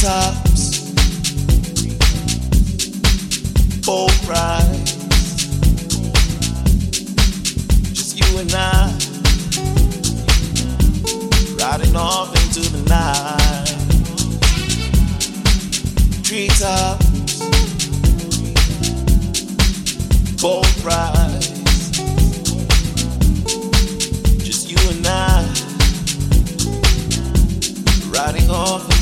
Treetops, full price. Just you and I, riding off into the night. Treetops, full price. Just you and I, riding off.